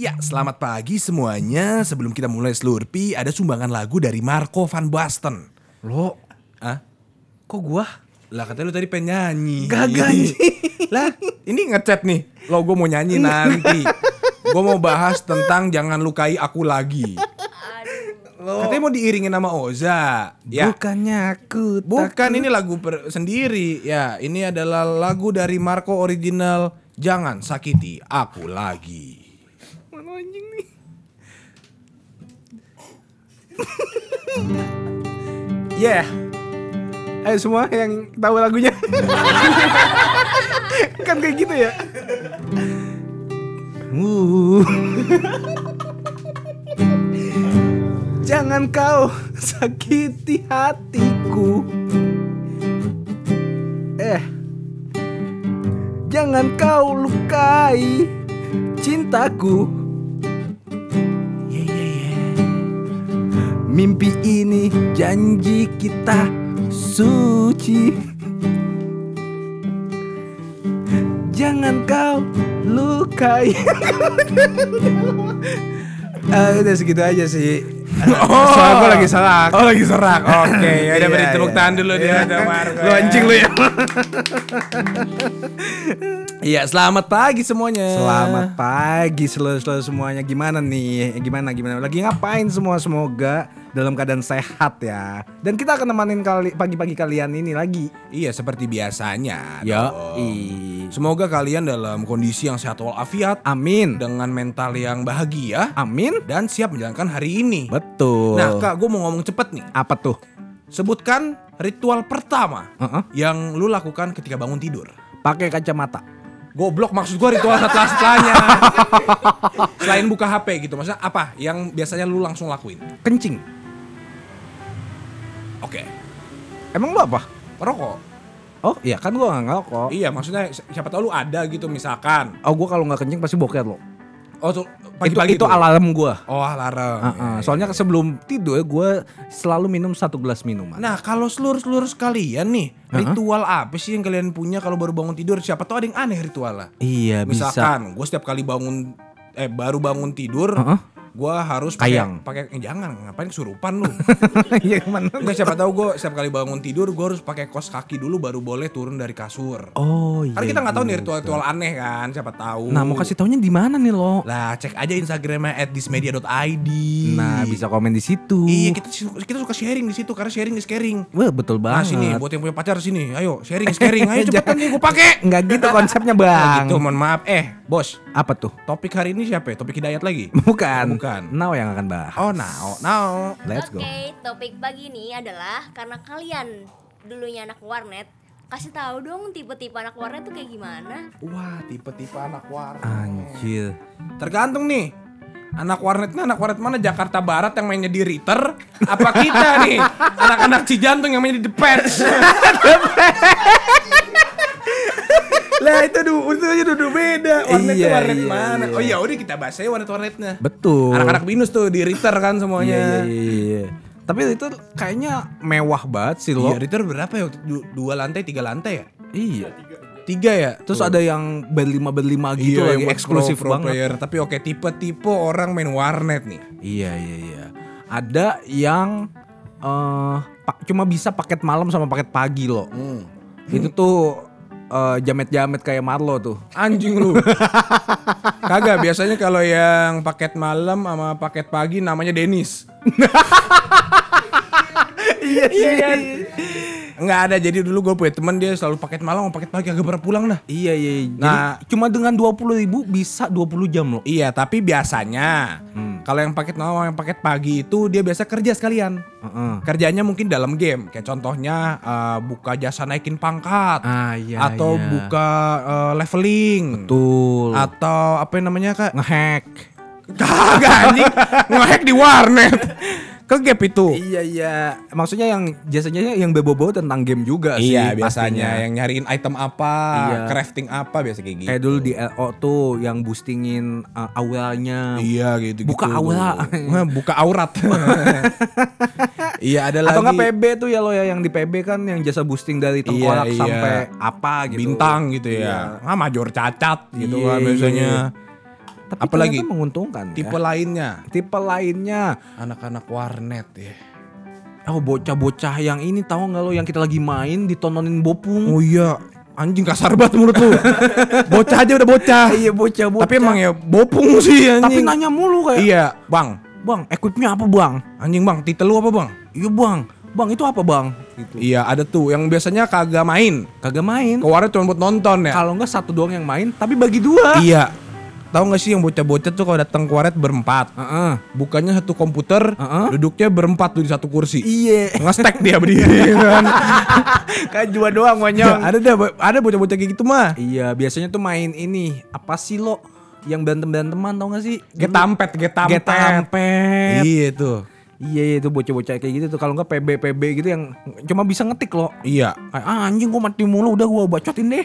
Ya, selamat pagi semuanya. Sebelum kita mulai Slurpee, ada sumbangan lagu dari Marco van Basten. Lo, Ah? kok gua? Lah katanya lu tadi pengen nyanyi. Gak lah, ini ngechat nih. Lo gue mau nyanyi nanti. gue mau bahas tentang jangan lukai aku lagi. Katanya mau diiringin sama Oza. Ya. Bukannya aku Bukan ini lagu per- sendiri. Ya, ini adalah lagu dari Marco original Jangan Sakiti Aku Lagi. Anjing nih? Yeah. Ayo semua yang tahu lagunya. kan kayak gitu ya. Uh. Jangan kau sakiti hatiku. Eh. Jangan kau lukai cintaku. Mimpi ini janji kita suci. Jangan kau lukai. Ah, udah segitu aja sih. Soalnya gue lagi serak. Oh lagi serak. Oke, ya udah Iya, beri tepuk iya. tangan dulu dia Iya. ada Marco. Lu anjing lu ya. Iya, selamat pagi semuanya. Selamat pagi seluruh-seluruh semuanya. Gimana nih? Gimana gimana? Lagi ngapain semua? Semoga dalam keadaan sehat ya. Dan kita akan nemanin kali pagi-pagi kalian ini lagi. Iya, seperti biasanya. Ya. Semoga kalian dalam kondisi yang sehat walafiat Amin. dengan mental yang bahagia Amin. dan siap menjalankan hari ini. Betul. Nah, Kak, gue mau ngomong cepet nih. apa tuh? Sebutkan ritual pertama Heeh. yang lu lakukan ketika bangun tidur. Pakai kacamata. Goblok maksud gue ritual setelah setelahnya. Selain buka HP gitu, maksudnya apa yang biasanya lu langsung lakuin? Kencing. Oke, Emang lu apa? rokok. Oh, iya kan gua nggak ngerokok. Iya, maksudnya si- siapa tahu lu ada gitu misalkan. Oh, gua kalau nggak kencing pasti boker lo. Oh, tuh Itu, pagi-pagi itu tuh. alarm gua. Oh, alarm. Heeh. Soalnya sebelum tidur gue selalu minum satu gelas minuman. Nah, kalau seluruh-seluruh sekalian nih, ritual apa sih yang kalian punya kalau baru bangun tidur? Siapa tahu ada yang aneh ritualnya. iya bisa. Misalkan, gue setiap kali bangun eh baru bangun tidur, Heeh. Gue harus pakai pakai eh, jangan ngapain kesurupan lu. Iya mana? Enggak siapa tahu gue setiap kali bangun tidur gue harus pakai kos kaki dulu baru boleh turun dari kasur. Oh iya. Karena kita nggak tahu nih gitu. ritual-ritual aneh kan, siapa tahu. Nah mau kasih taunya di mana nih lo? Lah cek aja Instagramnya @thismedia.id. Nah bisa komen di situ. Iya kita kita suka sharing di situ karena sharing is caring. Wah betul Nah banget. sini buat yang punya pacar sini, ayo sharing is caring, ayo cepetan nih gue pakai. Nggak gitu konsepnya Nah, bang. gitu mohon maaf. Eh bos, Apa tuh? topik hari ini siapa ya? Topik hidayat lagi? Bukan. Oh, bukan. Now yang akan bahas. Oh now, now. Let's go. Oke, topik pagi ini adalah karena kalian dulunya anak warnet, kasih tahu dong tipe-tipe anak warnet tuh kayak gimana? Wah tipe-tipe anak warnet. Anjir. Tergantung nih. Anak warnetnya anak warnet mana? Jakarta Barat yang mainnya di Ritter? Apa kita nih? Anak-anak Cijantung yang mainnya di The Pets? lah itu dulu itu aja duduk beda. Warnet tuh Iya, warnet iya, mana? iya. Oh ya udah kita bahas aja warnet-warnetnya. Betul. Anak-anak binus tuh di Ritter kan Iya, semuanya. iya, iya, iya. Tapi itu kayaknya mewah banget sih lo. Iya, Ritter berapa ya? Du- Dua lantai, tiga lantai ya? Iya. Tiga ya? Terus ada yang berlima berlima gitu Iya, lagi eksklusif pro, pro banget. player. Tapi oke, tipe-tipe orang main warnet nih. Iya iya iya. Ada yang eh pa- cuma bisa paket malam sama paket pagi loh. Hmm. Itu tuh eh, jamet-jamet kayak Marlo tuh. Anjing lu. Kagak, biasanya kalau yang paket malam sama paket pagi namanya Denis. iya iya. Nggak ada, jadi dulu gue punya teman dia selalu paket malam sama paket pagi agak pernah pulang dah. Iya iya. Jadi Nah. cuma dengan 20 ribu bisa 20 jam loh. Iya, tapi biasanya Hmm. Kalau yang paket malam yang paket pagi itu dia biasa kerja sekalian. Heeh. Kerjanya mungkin dalam game, kayak contohnya eh, buka jasa naikin pangkat Ah iya. atau iya. buka eh, leveling Betul. atau apa yang namanya kak? ngehack. Kagak anjing, ngehack di warnet. Ke gap itu. Iya iya. Maksudnya yang jasanya yang bebo tentang game juga sih. Iya biasanya pastinya. yang nyariin item apa, Iya. crafting apa biasa kayak gitu. Kayak dulu di LO tuh yang boostingin uh, auranya. Iya gitu. Buka aura. buka aurat. iya ada Atau lagi nggak PB tuh ya lo ya yang di PB kan yang jasa boosting dari tengkorak Iya, iya. sampai apa gitu. bintang gitu Iya. ya. Ah major cacat gitu Iya, kan iya. Tapi Apalagi? menguntungkan Tipe ya. lainnya Tipe lainnya anak-anak warnet ya. Oh bocah-bocah yang ini tahu nggak lo yang kita lagi main ditontonin bopung. Oh iya, anjing kasar banget menurut lu. bocah aja udah bocah. iya bocah-bocah. Tapi emang ya bopung sih Tapi anjing. nanya mulu kayak. Iya, Bang. Bang, equipnya apa bang? Anjing Bang, titel lu apa Bang? Iya bang. Bang itu apa bang? Gitu. Iya, ada tuh yang biasanya kagak main. Kagak main. Ke warnet cuma buat nonton ya. Kalau nggak satu doang yang main, tapi bagi dua. Iya. Tahu gak sih yang bocah-bocah tuh kalau datang ke warnet berempat. Heeh. Bukannya satu komputer, Heeh. duduknya berempat tuh di satu kursi. Iya. Ngestek dia berdiri kan. Kayak dua doang Ya, monyong. ada dah, ada bocah-bocah kayak gitu mah. Iya, biasanya tuh main ini apa sih lo? Yang berantem-beranteman tau gak sih? Getampet, getampet. Getampet. Iya tuh. Iya iya, itu bocah-bocah kayak gitu tuh kalau nggak PB PB gitu yang cuma bisa ngetik loh. Iya. Ah, anjing gua mati mulu udah gua bacotin deh.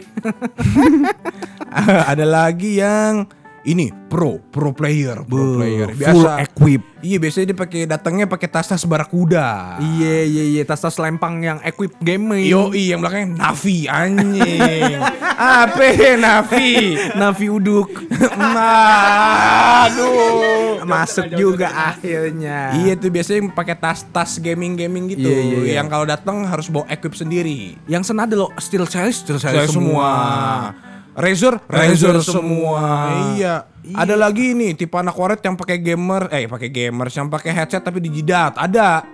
ada lagi yang ini pro, pro player, pro player. full equip. Iya, biasanya dia pakai datangnya pakai tas-tas barakuda. Iya iya iya tas-tas lempang yang equip gaming. Yo, yang belakangnya Navi anjing. Apa Navi? Navi uduk. Aduh. Masuk juga akhirnya. Iya tuh biasanya pakai tas-tas gaming-gaming gitu. Iya, iya, iya. Yang kalau datang harus bawa equip sendiri. Yang senada lo steel series, steel series semua. Razor, Razor Razor semua. Iya. Ada lagi nih tipe anak waret yang pakai gamer, eh pakai gamers yang pakai headset tapi di jidat. Ada.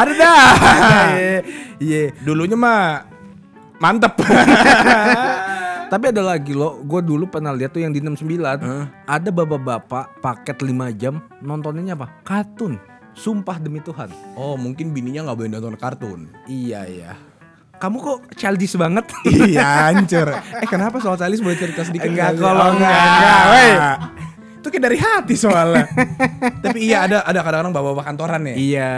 Ada dah. Iya. Dulunya mah mantep. Tapi ada lagi lo, gue dulu pernah lihat tuh yang di 69 ada bapak-bapak paket 5 jam nontoninnya apa? Kartun. Sumpah demi Tuhan. oh mungkin bininya nggak boleh nonton kartun. Iya iya. Kamu kok childish banget? iya hancur. Eh kenapa soal Salis boleh cerita sedikit? Enggak, kalau Oh, enggak, enggak, weh. Itu kayak dari hati soalnya. Tapi iya ada ada kadang-kadang bapak-bapak kantoran ya. iya.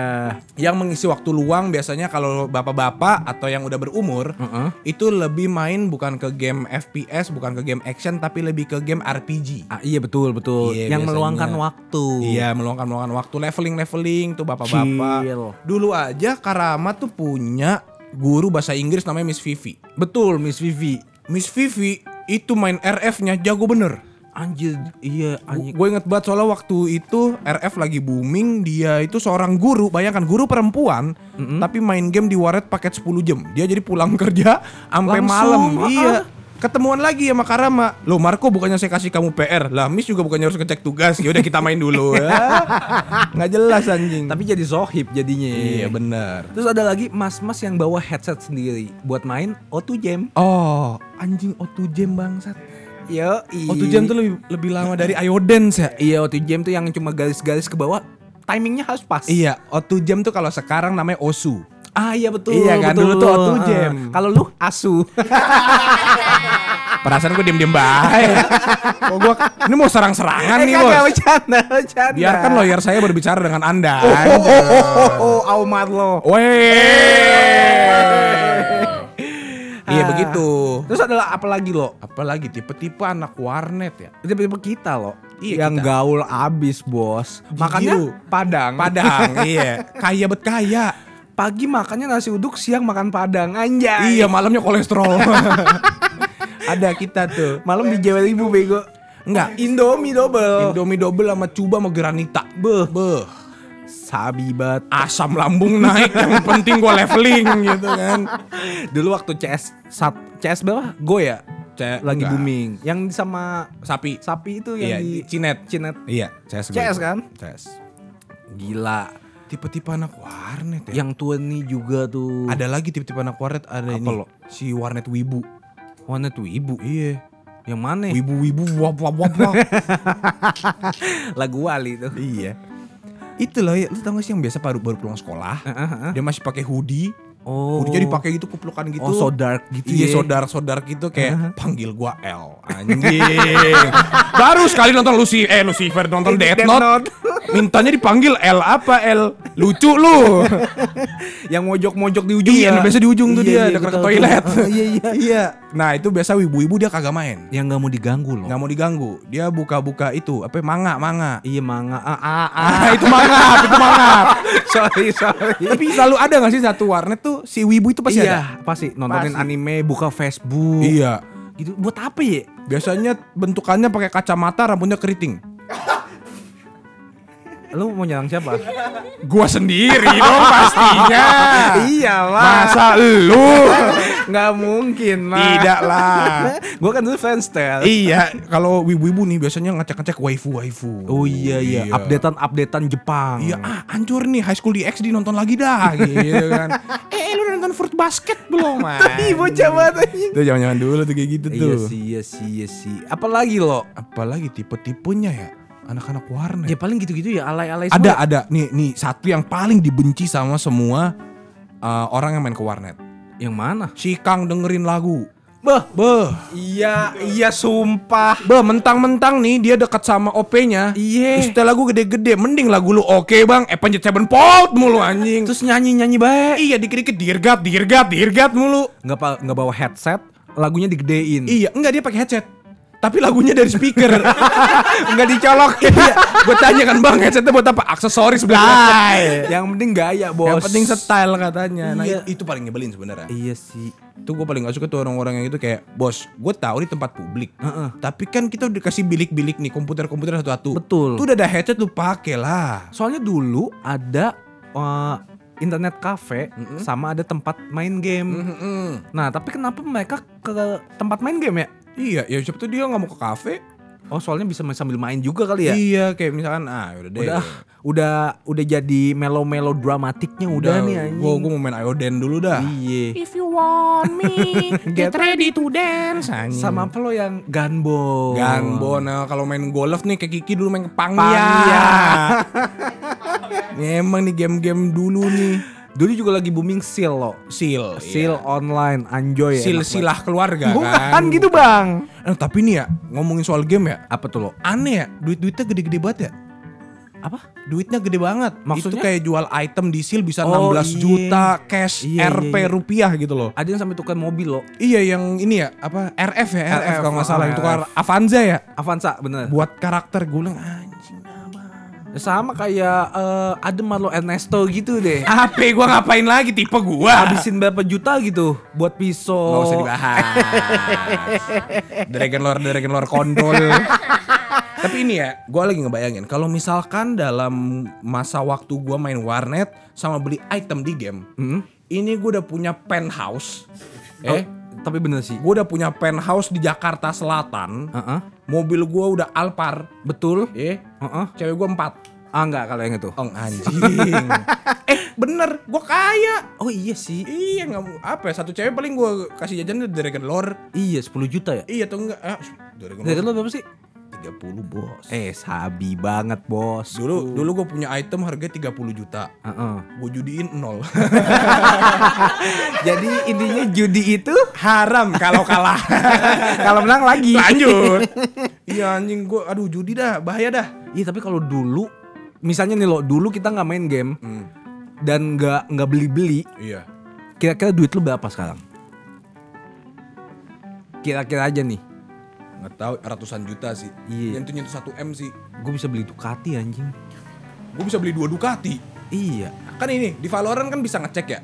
Yang mengisi waktu luang biasanya kalau bapak-bapak atau yang udah berumur Heeh. itu lebih main bukan ke game FPS, bukan ke game action tapi lebih ke game RPG. Ah, iya betul betul. Iya, yang biasanya. meluangkan waktu. Iya, meluangkan meluangkan waktu leveling leveling tuh bapak-bapak. Dulu aja Karama tuh punya guru bahasa Inggris namanya Miss Vivi. Betul Miss Vivi. Miss Vivi itu main RF-nya jago bener. Anjir, iya anjir. Gue inget banget soalnya waktu itu RF lagi booming, dia itu seorang guru, bayangkan guru perempuan, tapi main game di warnet paket 10 jam. Dia jadi pulang kerja sampai malam. ah. Iya. Ketemuan lagi sama Karama. Loh Marco bukannya saya kasih kamu PR. Lah Miss juga bukannya harus ngecek tugas. Ya udah kita main dulu. ya. Nggak jelas anjing. Tapi jadi sohib jadinya. iya bener. Terus ada lagi mas-mas yang bawa headset sendiri buat main O2 Jam. Oh, anjing O2 Jam bangsat. Yo, O2 Jam tuh lebih lebih lama dari Iodance ya. Iya, O2 Jam tuh yang cuma garis-garis ke bawah. Timingnya harus pas. Iya, O2 Jam tuh kalau sekarang namanya Osu. Ah iya betul. Iya kan, betul. dulu tuh O2 Ah. Jam. Kalau lu asu. Perasaan gue diem-diem baik. Kok gua ini mau serang-serangan nih, kagak, Bos. bercanda, bercanda. Biarkan lawyer saya berbicara dengan Anda. Oh, oh, oh, oh, oh, Aumar lo. Weh. Iya Ah. begitu. Terus adalah apa lagi lo? Apalagi tipe-tipe anak warnet ya. Tipe-tipe kita lo. Iya, yang kita. gaul abis bos. Makanya. Padang. Padang, iya. Kaya bet kaya. Pagi makannya nasi uduk, siang makan Padang. Anjay. Iya, malamnya kolesterol. Ada kita tuh. Malam di Jawa Ibu bego. Enggak. Indomie double. Indomie double sama cuba sama granita. Beh, beh. Sabi banget. Asam lambung naik, yang penting gua leveling gitu kan. Dulu waktu CS sat, CS berapa? Go ya? C- Lagi enggak. booming. Yang sama Sapi. sapi itu Iya, yang di Cinet. Cinet. Iya, CS. CS kan? CS. Gila. Tipe-tipe anak warnet ya. Yang tua nih juga tuh. Ada lagi tipe-tipe anak warnet ada Apa ini. lo? Si warnet wibu. warna tuh ibu. Iya. Yang mana? Wibu-wibu wap wap wap wap. Lagu Wali tuh. iya. Itu loh ya, lu tau gak sih yang biasa baru baru pulang sekolah, dia masih pakai hoodie, Oh. hoodie-nya dipakai gitu kuplukan gitu. Oh, so dark gitu Iya, ya. sodar sodar gitu kayak panggil gua L anjing. baru sekali nonton Lucy eh Lucifer nonton Death Death Note. Note. Mintanya dipanggil L apa L? Lucu lu. yang mojok-mojok di ujung Iya, ya. biasa di ujung tuh Iya, dia iya, dekat toilet. iya, iya. iya. Nah, itu biasa ibu-ibu dia kagak main. Yang nggak mau diganggu loh. nggak mau diganggu. Dia buka-buka itu apa manga manga. Iya manga. Ah, ah, ah. Ah, itu mangap, itu mangap. sorry, sorry. Tapi selalu ada gak sih satu warnet tuh si wibu itu pasti iya, ada? pasti nontonin Pasti. anime, buka Facebook. Iya. Gitu buat apa ya? Biasanya bentukannya pakai kacamata, rambutnya keriting. Lu mau nyerang siapa? Gua sendiri dong pastinya. Iyalah. Masa lu? Nggak mungkin lah. Tidak lah. Gua kan dulu fans tel. iya, kalau wibu-wibu nih biasanya ngecek-ngecek waifu-waifu. Oh iya iya, updatean updatean Jepang. Iya, ah hancur nih High School DxD nonton lagi dah gitu kan. eh, lu udah nonton Fruit Basket belum, man? Ih bocah banget anjing. Itu jangan-jangan dulu tuh kayak gitu tuh. Iya sih, iya sih, iya sih. Apalagi lo? Apalagi tipe-tipenya ya anak-anak warnet. Ya paling gitu-gitu ya alay-alay ada semua. ada nih nih satu yang paling dibenci sama semua uh, orang yang main ke warnet. Yang mana? Si Kang dengerin lagu. Bah, Beh, iya, iya sumpah. beh mentang-mentang nih dia dekat sama OP-nya. Iya. Setel lagu gede-gede, mending lagu lu oke bang. Eh pencet Sevenfold mulu anjing. Terus nyanyi-nyanyi baik. iya dikit-dikit dirgat, dirgat, dirgat mulu. Nggak pa- nggak bawa headset, lagunya digedein. Iya, enggak dia pakai headset. Tapi lagunya dari speaker. enggak dicolok. iya. Gue tanya kan, "Bang, headsetnya buat apa?" Aksesoris belakang. Yang penting gaya, Bos. Yang penting style katanya. Nah, Iya. itu, itu paling nyebelin sebenarnya. Iya sih. Itu gue paling gak suka tuh orang-orang yang itu kayak, "Bos, gue tahu di tempat publik. Heeh. Tapi kan kita udah dikasih bilik-bilik nih, komputer-komputer satu-satu. Betul. Tuh udah ada headset lu pakai lah. Soalnya dulu ada eh, internet cafe sama ada tempat main game. Mm-mm. Nah, tapi kenapa mereka ke tempat main game ya? Iya, ya siapa tuh dia nggak mau ke kafe? Oh, soalnya bisa main- sambil main juga kali ya? Iya, kayak misalkan ah udah deh. Udah udah udah jadi melo-melo dramatiknya udah, nih anjing. Gue gue mau main Ioden dulu dah. Iya. If you want me, get ready to dance. Anjing. Sama apa lo yang Gunbo? Gangbo, nah kalau main golf nih kayak Kiki dulu main ke Pangya. Pangya. Nih, Emang nih game-game dulu nih. Dulu juga lagi booming seal lo. Seal, Seal online, anjoy. Silah keluarga kan. Bukan gitu, Bang. Eh, tapi nih ya, ngomongin soal game ya, Apa tuh lo? aneh ya, duit-duitnya gede-gede banget ya. Apa? Duitnya gede banget. Maksudnya? Itu kayak jual item di seal bisa Oh, 16 iya. juta cash Iya, iya, RP iya. rupiah gitu loh. Ada yang sampai tukar mobil lo. Iya yang ini ya apa RF ya RF, RF, kalau nggak salah ah, itu tukar Avanza ya Avanza bener. buat karakter gue bilang Sama kayak eh, ada Marlo Ernesto gitu deh. apa gue ngapain lagi tipe gue Habisin berapa juta gitu buat pisau. Gak usah dibahas Dragon Lord Dragon Lord kontol Tapi ini ya Gue lagi ngebayangin Kalau misalkan dalam masa waktu gue main warnet Sama beli item di game Hmm? Ini gue udah punya penthouse Oh, Eh tapi bener sih. Gue udah punya penthouse di Jakarta Selatan Heeh. Mobil gue udah Alphard Betul. Eh Heeh. Cewek gue empat Ah enggak kalau yang itu. Oh anjing Eh bener Gue kaya Oh iya sih. Iya nggak mau apa ya satu cewek paling gue kasih jajan Dragon Lord Iya 10 juta ya. Iya tuh enggak eh, Dragon Dari Lord lo berapa sih? 30 bos. Eh sabi banget bos. Dulu dulu gue punya item harganya 30 juta. Heeh. Gue judiin nol. Jadi intinya judi itu Haram kalau kalah. Kalau menang lagi. Lanjut. Iya anjing gue Aduh judi dah bahaya dah. Iya tapi kalau dulu misalnya nih lo dulu kita nggak main game hmm, dan nggak nggak beli-beli, Iya. kira-kira duit lu berapa sekarang? Kira-kira aja nih, nggak tahu ratusan juta sih Iya. Nyentuh nyentuh 1 M sih gue bisa beli Ducati anjing. Gue bisa beli dua Ducati Iya. Kan ini di Valorant kan bisa ngecek ya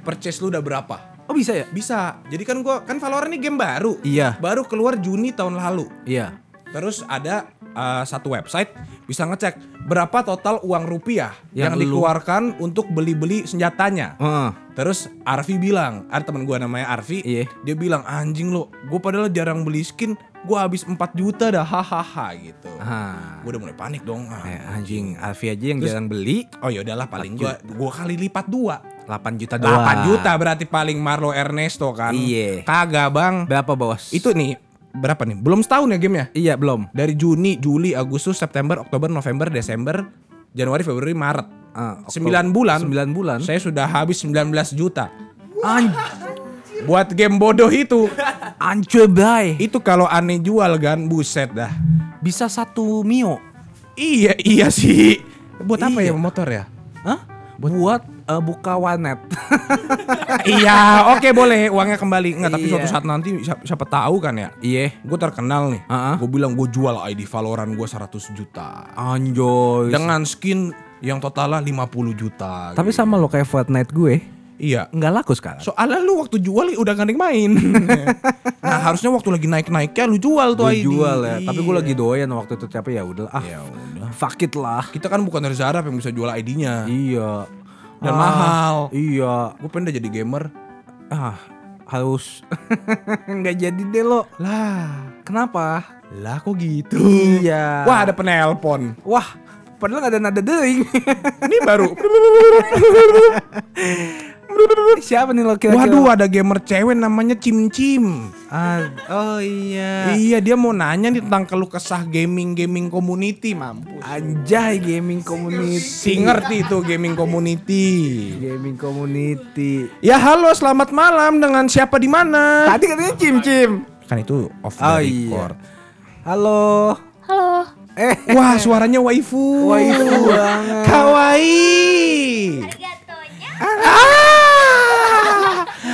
Purchase lu udah berapa Oh bisa ya? Bisa. Jadi kan gua kan Valorant ini game baru. Iya. Baru keluar Juni tahun lalu. Iya. Terus ada uh, satu website bisa ngecek berapa total uang rupiah yang, Yang lu- dikeluarkan untuk beli-beli senjatanya. Heeh. Terus Arfi bilang, ada teman gua namanya Arfi, Iya. dia bilang anjing lo, gue padahal jarang beli skin, gua habis 4 juta dah hahaha gitu. Ah. Gue udah mulai panik dong. Ah, Eh, anjing Alfi aja yang jarang beli Oh ya udahlah paling gua gua kali lipat dua. 8 juta 8 doang. juta berarti paling Marlo Ernesto kan. Iya. Kagak bang. Berapa bos? Itu nih berapa nih? Belum setahun ya gamenya? Iya belum. Dari Juni, Juli, Agustus, September, Oktober, November, Desember, Januari, Februari, Maret. Ah, Oktober. 9 bulan. 9 bulan. Saya sudah habis 19 juta. Anj Buat game bodoh itu. Anjir bay. itu kalau aneh jual kan, buset dah. Bisa satu mio. Iya, iya sih. Buat apa Iya. ya motor ya? Hah? Buat, eh, buka warnet. iya, oke boleh uangnya kembali. Enggak, tapi Iya. suatu saat nanti siapa, siapa tahu kan ya. Iya. Gue terkenal nih. Ah, ah. Gue bilang gue jual ID Valorant gue 100 juta. Anjoy. Dengan skin yang totalnya 50 juta. Tapi gitu. sama lo kayak Fortnite gue. Iya. nggak laku sekarang. Soalnya lu waktu jual udah gak main. nah harusnya waktu lagi naik-naiknya lu jual tuh Gua ID. jual ya, tapi gue Iya. lagi doyan waktu itu tapi ya udah ah. Ya udah. Fuck it lah. Kita kan bukan dari Zara yang bisa jual ID-nya. Iya. Dan Ah, mahal. Iya. Gue pengen udah jadi gamer. Ah, harus nggak jadi deh lo. Lah, Kenapa? lah kok gitu? Iya. Wah ada penelpon. Wah, padahal nggak ada nada dering. Ini baru. Siapa nih lo kira-kira? Waduh ada gamer cewek namanya Cim Cim. Ah, oh iya. Iya dia mau nanya nih tentang keluh kesah gaming gaming community mampus. Anjay gaming community. Si ngerti itu gaming community. Gaming community. Ya halo selamat malam dengan siapa di mana? Tadi katanya Cim Cim. Kan itu off the Oh record. iya. Halo. Halo. Eh, Wah suaranya waifu. waifu banget. Kawaii. Ah.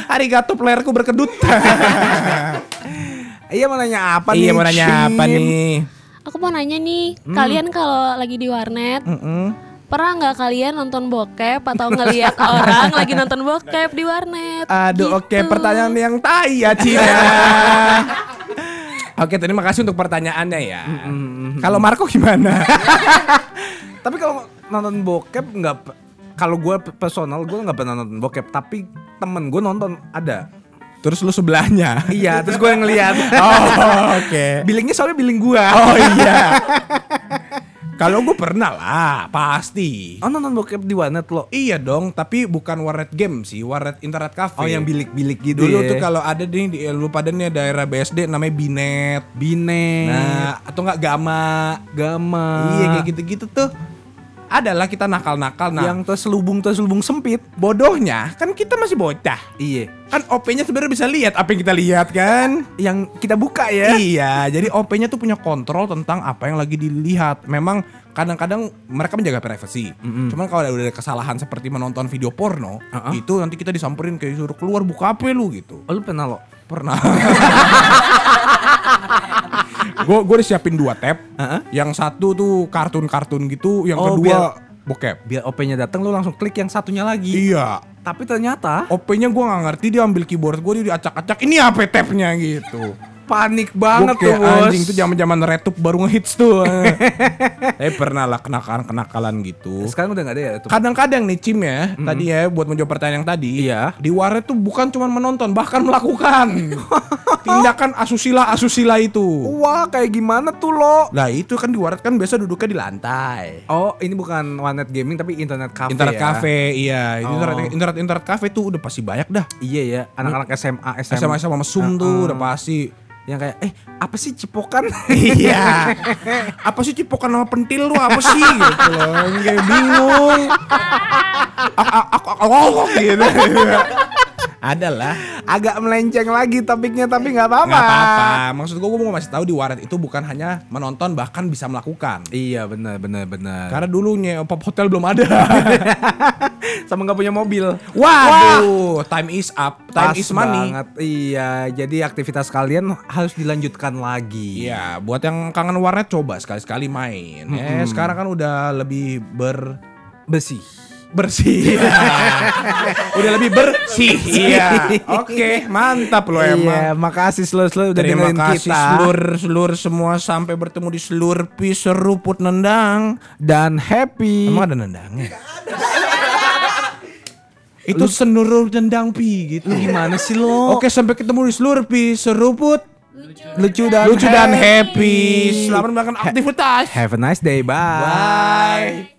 Arigato playerku berkedut. Iya mau nanya apa nih? iya mau nanya apa nih? Aku mau nanya nih, kalian kalau lagi di warnet, pernah nggak kalian nonton bokep atau ngelihat orang lagi nonton bokep di warnet? Aduh oke Gitu. pertanyaan yang tai ya Cina. Oke terima kasih untuk pertanyaannya ya. Kalau Marco gimana? Tapi kalau nonton bokep nggak kalau gue personal gue nggak pernah nonton bokep tapi temen gue nonton ada Terus lu sebelahnya. iya terus gue ngeliat Oh oke. billingnya soalnya billing gue Oh iya. Kalau gue pernah lah, pasti. oh nonton bokep di warnet lo Iya dong, tapi bukan warnet game sih, warnet internet cafe. oh yang bilik-bilik gitu Dulu ya. tuh kalau ada nih di lu pada nih daerah BSD namanya Binet. bine Nah, atau enggak Gama. gama Iya kayak gitu-gitu tuh. Adalah kita nakal-nakal nah. yang terselubung terselubung sempit bodohnya kan kita masih bocah. iya Kan OP-nya sebenarnya bisa lihat apa yang kita lihat kan? yang kita buka ya Iya, jadi OP-nya tuh punya kontrol tentang apa yang lagi dilihat. Memang kadang-kadang mereka menjaga privasi. Cuman kalau ada ada kesalahan seperti menonton video porno, Uh-uh. itu nanti kita disamperin kayak suruh keluar buka HP lu gitu. oh, lu pernah lo Pernah. Gue gue disiapin dua tab. Uh-uh. Yang satu tuh kartun-kartun gitu, yang Oh, kedua bokep. biar OP-nya datang lu langsung klik yang satunya lagi Iya. tapi ternyata OP-nya gue nggak ngerti dia ambil keyboard gue dia diacak-acak ini apa tabnya gitu. Panik banget Gua tuh bos anjing tuh zaman-zaman retup baru ngehits tuh. Tapi pernah lah kenakalan-kenakalan gitu. sekarang udah nggak ada ya Kadang-kadang nih Cim ya, tadi ya buat menjawab pertanyaan yang tadi, Iya. di warnet tuh bukan cuma menonton, bahkan melakukan tindakan asusila-asusila itu. wah kayak gimana tuh lo Lah itu kan di warnet kan biasa duduknya di lantai. Oh, ini bukan warnet gaming tapi internet cafe internet ya? cafe, iya. Oh. Internet, internet internet cafe tuh udah pasti banyak dah. Iya ya, anak-anak SMA, SMA. SMA sama mesum tuh udah pasti. Yang kayak, eh apa sih cipokan? Iya. apa sih cipokan nama pentil lu apa sih gitu loh. Yang Kayak bingung. Aku aku aku aku gitu. Adalah. Agak melenceng lagi topiknya tapi nggak apa-apa. Nggak apa-apa. Maksud gue gue mau ngasih tahu di warnet itu bukan hanya menonton bahkan bisa melakukan. Iya benar benar benar. Karena dulunya pop hotel belum ada. Sama nggak punya mobil. Waduh, time is up. Time Pas is money. banget. Iya, jadi aktivitas kalian harus dilanjutkan lagi. Iya, buat yang kangen warnet coba sekali-sekali main. Eh, sekarang kan udah lebih ber Bersih. bersih. udah lebih bersih. Iya. Oke, mantap lo Iya, emang. makasih seluruh-seluruh udah Terima dengerin kasih kita. seluruh-seluruh semua sampai bertemu di Slurpee seruput nendang. Dan happy. Emang ada nendangnya? Itu seluruh nendang pi gitu. Lu gimana sih lo? Oke, sampai ketemu di Slurpee seruput lucu dan lucu dan happy. Selamat melakukan aktivitas. Have a nice day. Bye. Bye.